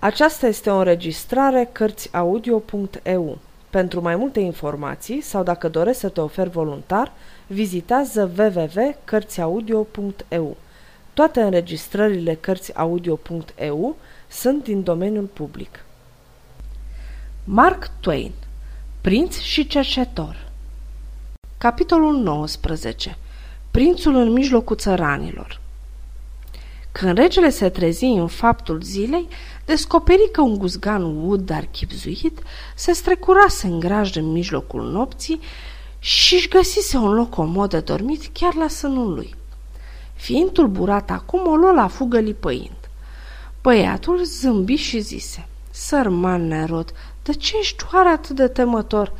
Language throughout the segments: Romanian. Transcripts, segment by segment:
Aceasta este o înregistrare Cărțiaudio.eu. Pentru mai multe informații sau dacă dorești să te oferi voluntar, vizitează www.cărțiaudio.eu. Toate înregistrările Cărțiaudio.eu sunt din domeniul public. Mark Twain Prinț și cercetor Capitolul 19 Prințul în mijlocul țăranilor când regele se trezi în faptul zilei, descoperi că un guzgan ud archipzuit se strecurase în grajd în mijlocul nopții și își găsise un loc comod de dormit chiar la sânul lui. Fiind tulburat acum, o luă la fugă lipăind. Băiatul zâmbi și zise, Sărman Nerod, de ce ești oare atât de temător?"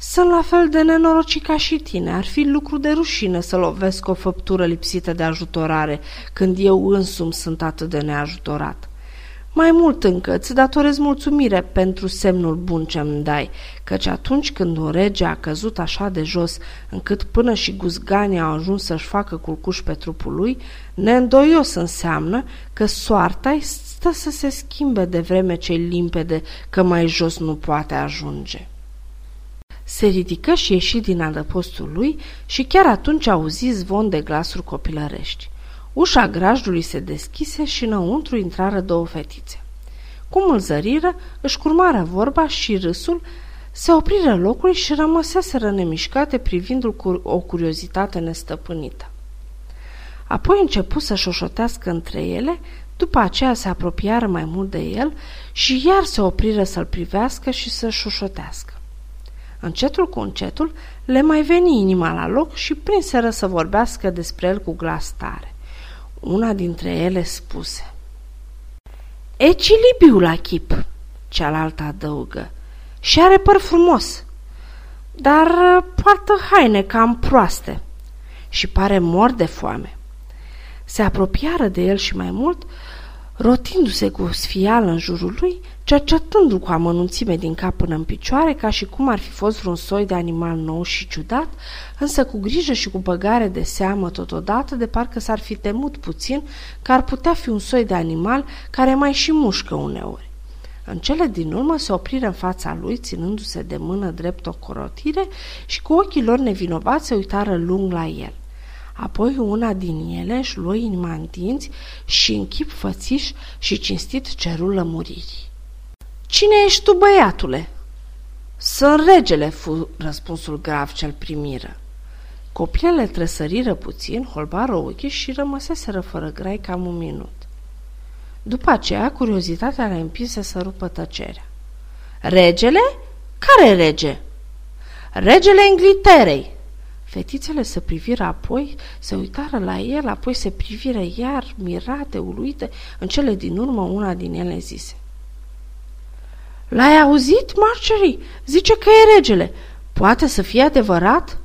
Sunt la fel de nenorocit ca și tine. Ar fi lucru de rușine să lovesc o făptură lipsită de ajutorare, când eu însumi sunt atât de neajutorat. Mai mult încă, îți datorez mulțumire pentru semnul bun ce-mi dai, căci atunci când un rege a căzut așa de jos, încât până și guzganii au ajuns să-și facă culcuș pe trupul lui, neîndoios înseamnă că soarta stă să se schimbe de vreme ce limpede că mai jos nu poate ajunge. Se ridică și ieși din adăpostul lui și chiar atunci auzi zvon de glasuri copilărești. Ușa grajdului se deschise și înăuntru intrară două fetițe. Cum îl zăriră, își curmară vorba și râsul, se opriră locului și rămăseseră nemișcate privindu-l cu o curiozitate nestăpânită. Apoi începu să șoșotească între ele, după aceea se apropiară mai mult de el și iar se opriră să-l privească și să șoșotească. Încetul cu încetul le mai veni inima la loc și prinseră să vorbească despre el cu glas tare. Una dintre ele spuse Ecilibiu la chip, cealaltă adăugă, și are păr frumos, dar uh, poartă haine cam proaste și pare mor de foame. Se apropiară de el și mai mult, rotindu-se cu sfială în jurul lui, cercetându-l cu amănunțime din cap până în picioare, ca și cum ar fi fost vreun soi de animal nou și ciudat, însă cu grijă și cu băgare de seamă totodată, de parcă s-ar fi temut puțin că ar putea fi un soi de animal care mai și mușcă uneori. În cele din urmă se opriră în fața lui, ținându-se de mână drept o corotire și cu ochii lor nevinovați se uitară lung la el. Apoi una din ele își luă inima în dinți și în chip fățiș și cinstit cerul lămuririi. Cine ești tu, băiatule?" Sunt regele," fu răspunsul grav cel primiră. Copilele trăsăriră puțin, holbară ochii și rămăseseră fără grai cam un minut. După aceea, curiozitatea le împinse să rupă tăcerea. Regele? Care rege? Regele Ingliterei, Fetițele se priviră apoi, se uitară la el, apoi se priviră iar, mirate, uluite. În cele din urmă, una din ele zise. L-ai auzit, Marjorie? Zice că e regele. Poate să fie adevărat?"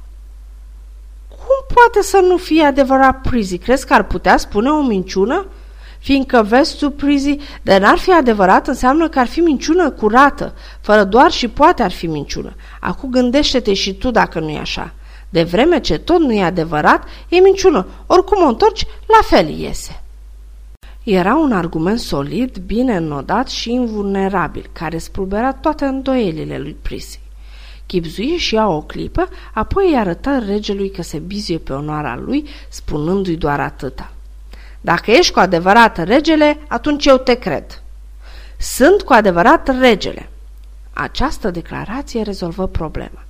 Cum poate să nu fie adevărat, Prizi? Crezi că ar putea spune o minciună?" Fiindcă vezi tu, Prizi, de n-ar fi adevărat, înseamnă că ar fi minciună curată, fără doar și poate ar fi minciună. Acum gândește-te și tu dacă nu e așa. De vreme ce tot nu e adevărat, e minciună. Oricum o întorci, la fel iese. Era un argument solid, bine înnodat și invulnerabil, care spulbera toate îndoielile lui Prisi. Chipzuie și ea o clipă, apoi îi arătă regelui că se bizuie pe onoarea lui, spunându-i doar atâta. Dacă ești cu adevărat regele, atunci eu te cred. Sunt cu adevărat regele. Această declarație rezolvă problema.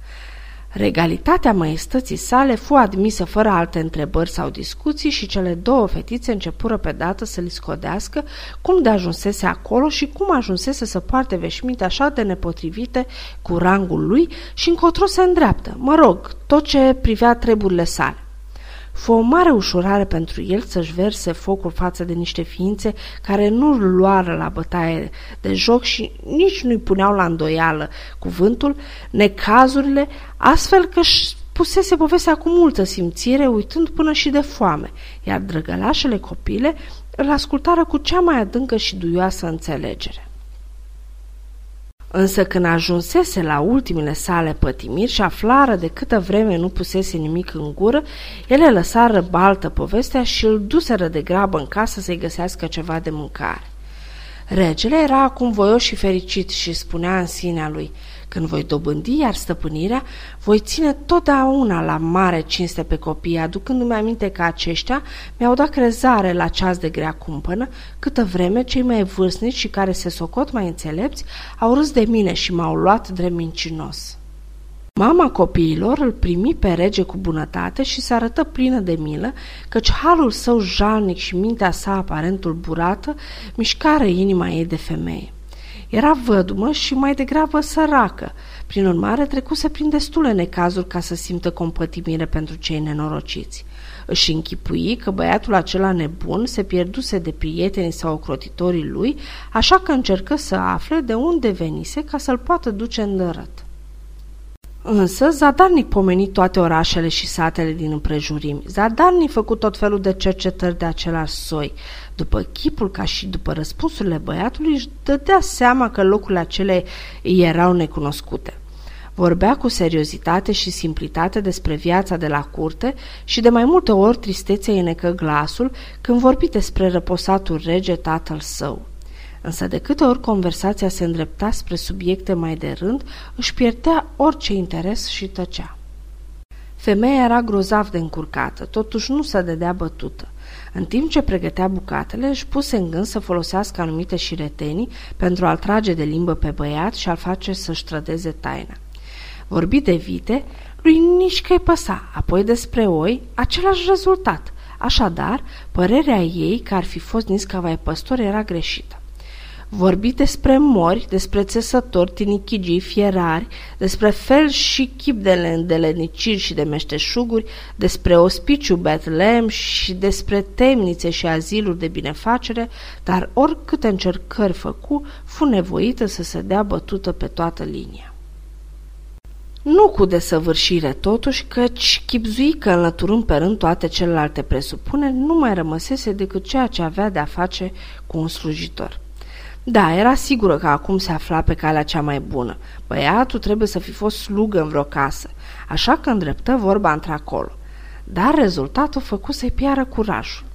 Regalitatea măestății sale fu admisă fără alte întrebări sau discuții și cele două fetițe începură pe dată să-l scodească cum de ajunsese acolo și cum ajunsese să poarte veșminte așa de nepotrivite cu rangul lui și încotro se îndreaptă, mă rog, tot ce privea treburile sale. Fu o mare ușurare pentru el să-și verse focul față de niște ființe care nu-l luară la bătaie de joc și nici nu-i puneau la îndoială cuvântul, necazurile, astfel că își pusese povestea cu multă simțire, uitând până și de foame, iar drăgălașele copile îl ascultară cu cea mai adâncă și duioasă înțelegere. Însă când ajunsese la ultimele sale pătimiri și aflară de câtă vreme nu pusese nimic în gură, ele lăsară baltă povestea și îl duseră de grabă în casă să-i găsească ceva de mâncare. Regele era acum voios și fericit și spunea în sinea lui, când voi dobândi iar stăpânirea, voi ține totdeauna la mare cinste pe copii, aducându-mi aminte că aceștia mi-au dat crezare la ceas de grea cumpănă, câtă vreme cei mai vârstnici și care se socot mai înțelepți au râs de mine și m-au luat drept mincinos. Mama copiilor îl primi pe rege cu bunătate și se arătă plină de milă, căci halul său jalnic și mintea sa aparent tulburată mișcară inima ei de femeie. Era vădumă și mai degrabă săracă, prin urmare trecuse prin destule necazuri ca să simtă compătimire pentru cei nenorociți. Își închipui că băiatul acela nebun se pierduse de prietenii sau ocrotitorii lui, așa că încercă să afle de unde venise ca să-l poată duce în dărăt. Însă zadarnic pomeni toate orașele și satele din împrejurimi. Zadarnic făcut tot felul de cercetări de același soi. După chipul ca și după răspunsurile băiatului își dădea seama că locurile acele erau necunoscute. Vorbea cu seriozitate și simplitate despre viața de la curte și de mai multe ori tristețea îi necă glasul când vorbi despre răposatul rege tatăl său însă de câte ori conversația se îndrepta spre subiecte mai de rând, își pierdea orice interes și tăcea. Femeia era grozav de încurcată, totuși nu se dădea bătută. În timp ce pregătea bucatele, își puse în gând să folosească anumite șiretenii pentru a-l trage de limbă pe băiat și a-l face să-și trădeze taina. Vorbi de vite, lui nici că-i păsa, apoi despre oi, același rezultat. Așadar, părerea ei că ar fi fost nisca vai păstor era greșită. Vorbi despre mori, despre țesători, tinichigii, fierari, despre fel și chip de îndeleniciri și de meșteșuguri, despre ospiciu Betlehem și despre temnițe și aziluri de binefacere, dar oricâte încercări făcu, fu nevoită să se dea bătută pe toată linia. Nu cu desăvârșire totuși, căci chipzui că înlăturând pe rând toate celelalte presupuneri, nu mai rămăsese decât ceea ce avea de a face cu un slujitor. Da, era sigură că acum se afla pe calea cea mai bună. Băiatul trebuie să fi fost slugă în vreo casă, așa că îndreptă vorba într-acolo. Dar rezultatul făcu să-i piară curajul.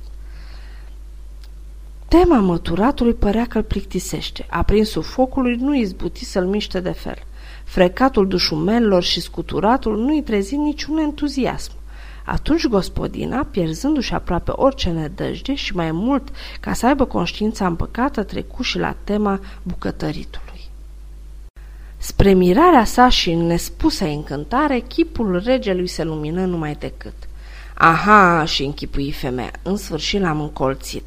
Tema măturatului părea că îl plictisește. Aprinsul focului nu izbuti să-l miște de fel. Frecatul dușumelilor și scuturatul nu-i trezi niciun entuziasm. Atunci gospodina, pierzându-și aproape orice nedăjde și mai mult ca să aibă conștiința împăcată, trecu și la tema bucătăritului. Spre mirarea sa și nespusă încântare, chipul regelui se lumină numai decât. Aha, și închipui femeia, în sfârșit l-am încolțit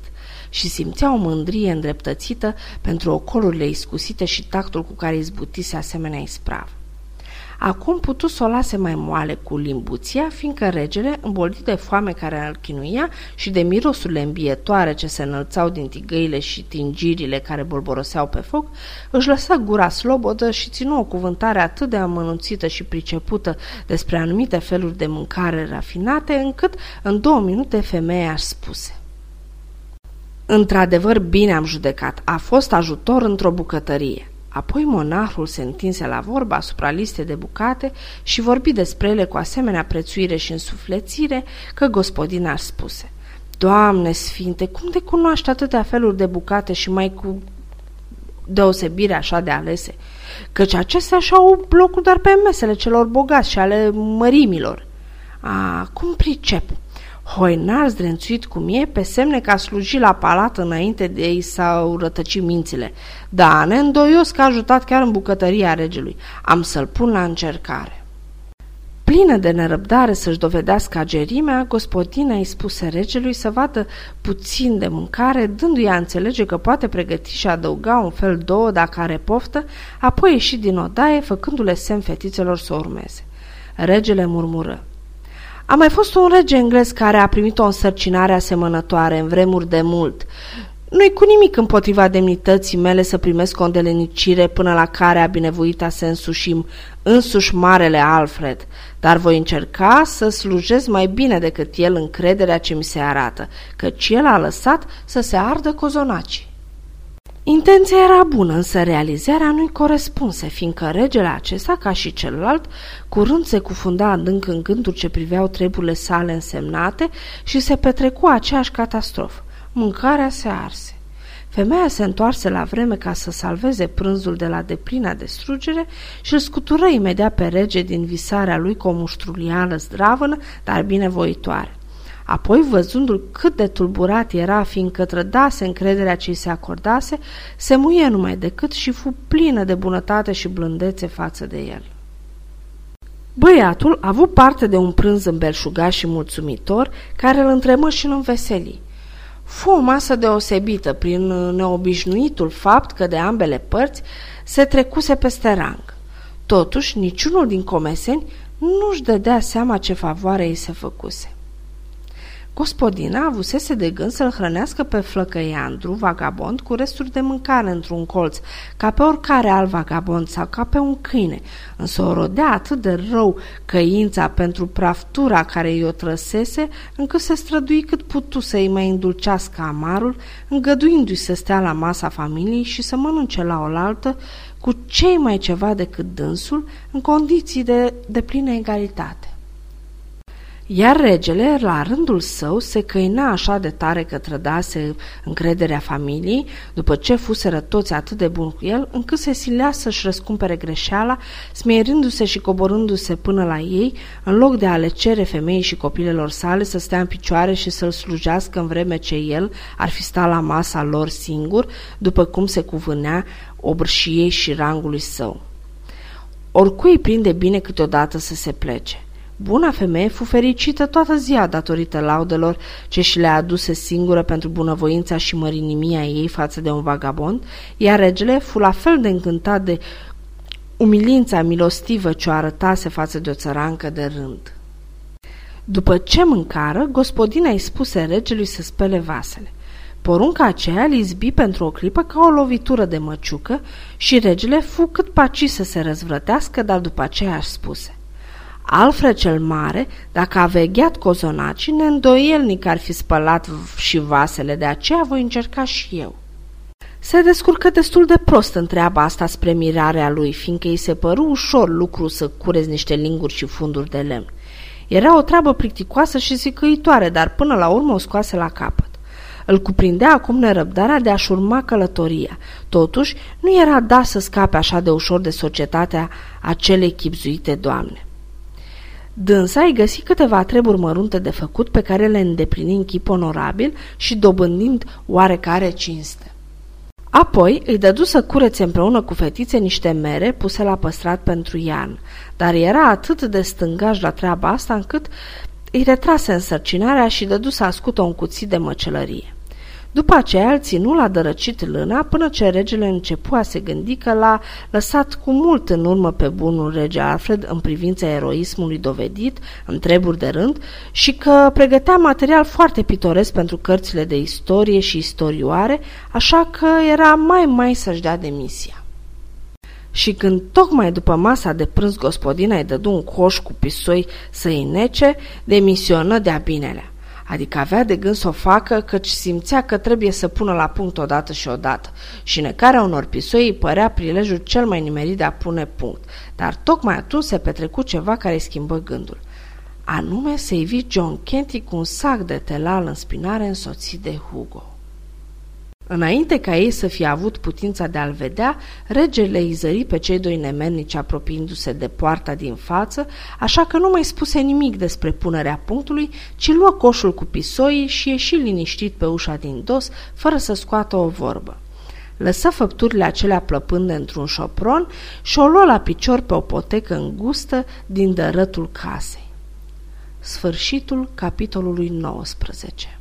și simțea o mândrie îndreptățită pentru ocolurile iscusite și tactul cu care izbutise asemenea ispravă. Acum putu să o lase mai moale cu limbuția, fiindcă regele, îmboldit de foame care îl chinuia și de mirosurile îmbietoare ce se înălțau din tigăile și tingirile care bolboroseau pe foc, își lăsa gura slobodă și ținu o cuvântare atât de amănunțită și pricepută despre anumite feluri de mâncare rafinate, încât în două minute femeia își spuse. Într-adevăr, bine am judecat. A fost ajutor într-o bucătărie. Apoi monahul se întinse la vorba asupra listei de bucate și vorbi despre ele cu asemenea prețuire și însuflețire că gospodina spuse Doamne sfinte, cum de cunoaște atâtea feluri de bucate și mai cu deosebire așa de alese? Căci acestea și-au blocul doar pe mesele celor bogați și ale mărimilor. A, cum pricep? Hoinar zdrențuit cum e, pe semne că a slujit la palat înainte de ei s-au rătăcit mințile. Da, neîndoios că a ajutat chiar în bucătăria regelui. Am să-l pun la încercare. Plină de nerăbdare să-și dovedească agerimea, gospodina îi spuse regelui să vadă puțin de mâncare, dându-i a înțelege că poate pregăti și adăuga un fel două dacă are poftă, apoi ieși din odaie, făcându-le semn fetițelor să urmeze. Regele murmură. A mai fost un rege englez care a primit o însărcinare asemănătoare în vremuri de mult. Nu-i cu nimic împotriva demnității mele să primesc o îndelenicire până la care a binevoit să însușim însuși marele Alfred, dar voi încerca să slujesc mai bine decât el încrederea ce mi se arată, căci el a lăsat să se ardă cozonacii. Intenția era bună, însă realizarea nu-i corespunse, fiindcă regele acesta, ca și celălalt, curând se cufunda adânc în gânduri ce priveau treburile sale însemnate și se petrecu aceeași catastrofă. Mâncarea se arse. Femeia se întoarse la vreme ca să salveze prânzul de la deplina destrugere și îl scutură imediat pe rege din visarea lui cu o muștrulială zdravănă, dar binevoitoare. Apoi, văzându-l cât de tulburat era, fiindcă trădase încrederea ce se acordase, se muie numai decât și fu plină de bunătate și blândețe față de el. Băiatul a avut parte de un prânz îmbelșugat și mulțumitor, care îl întremă și îl înveseli. Fu o masă deosebită prin neobișnuitul fapt că de ambele părți se trecuse peste rang. Totuși, niciunul din comeseni nu-și dădea seama ce favoare îi se făcuse. Gospodina avusese de gând să-l hrănească pe flăcăiandru, vagabond, cu resturi de mâncare într-un colț, ca pe oricare alt vagabond sau ca pe un câine, însă o rodea atât de rău căința pentru praftura care i-o trăsese, încât se strădui cât putu să-i mai îndulcească amarul, îngăduindu-i să stea la masa familiei și să mănânce la oaltă cu cei mai ceva decât dânsul, în condiții de, de plină egalitate. Iar regele, la rândul său, se căina așa de tare că trădase încrederea familiei, după ce fuseră toți atât de bun cu el, încât se silea să-și răscumpere greșeala, smierindu-se și coborându-se până la ei, în loc de a le cere femeii și copilelor sale să stea în picioare și să-l slujească în vreme ce el ar fi stat la masa lor singur, după cum se cuvânea obrșiei și rangului său. Oricui prinde bine câteodată să se plece – Buna femeie fu fericită toată ziua datorită laudelor ce și le-a aduse singură pentru bunăvoința și mărinimia ei față de un vagabond, iar regele fu la fel de încântat de umilința milostivă ce o arătase față de o țărancă de rând. După ce mâncară, gospodina îi spuse regelui să spele vasele. Porunca aceea îl izbi pentru o clipă ca o lovitură de măciucă și regele fu cât paci să se răzvrătească, dar după aceea își spuse Alfred cel Mare, dacă a vegheat cozonacii, neîndoielnic ar fi spălat și vasele, de aceea voi încerca și eu. Se descurcă destul de prost în treaba asta spre mirarea lui, fiindcă îi se păru ușor lucru să curezi niște linguri și funduri de lemn. Era o treabă plicticoasă și zicăitoare, dar până la urmă o scoase la capăt. Îl cuprindea acum nerăbdarea de a-și urma călătoria. Totuși, nu era da să scape așa de ușor de societatea acelei chipzuite doamne. Dânsa îi găsi câteva treburi mărunte de făcut pe care le îndeplini în chip onorabil și dobândind oarecare cinste. Apoi îi dădu să curețe împreună cu fetițe niște mere puse la păstrat pentru Ian, dar era atât de stângaș la treaba asta încât îi retrase însărcinarea și dădu să ascută un cuțit de măcelărie. După aceea îl ținu la dărăcit lâna până ce regele începu a se gândi că l-a lăsat cu mult în urmă pe bunul rege Alfred în privința eroismului dovedit în treburi de rând și că pregătea material foarte pitoresc pentru cărțile de istorie și istorioare, așa că era mai mai să-și dea demisia. Și când tocmai după masa de prânz gospodina îi dădu un coș cu pisoi să-i nece, demisionă de-a binelea adică avea de gând să o facă căci simțea că trebuie să pună la punct odată și odată și necarea unor pisoi îi părea prilejul cel mai nimerit de a pune punct, dar tocmai atunci se petrecu ceva care îi schimbă gândul. Anume să-i vii John Kenty cu un sac de telal în spinare însoțit de Hugo. Înainte ca ei să fie avut putința de a-l vedea, regele îi zări pe cei doi nemernici apropiindu-se de poarta din față, așa că nu mai spuse nimic despre punerea punctului, ci luă coșul cu pisoii și ieși liniștit pe ușa din dos, fără să scoată o vorbă. Lăsă făpturile acelea plăpând într-un șopron și o luă la picior pe o potecă îngustă din dărătul casei. Sfârșitul capitolului 19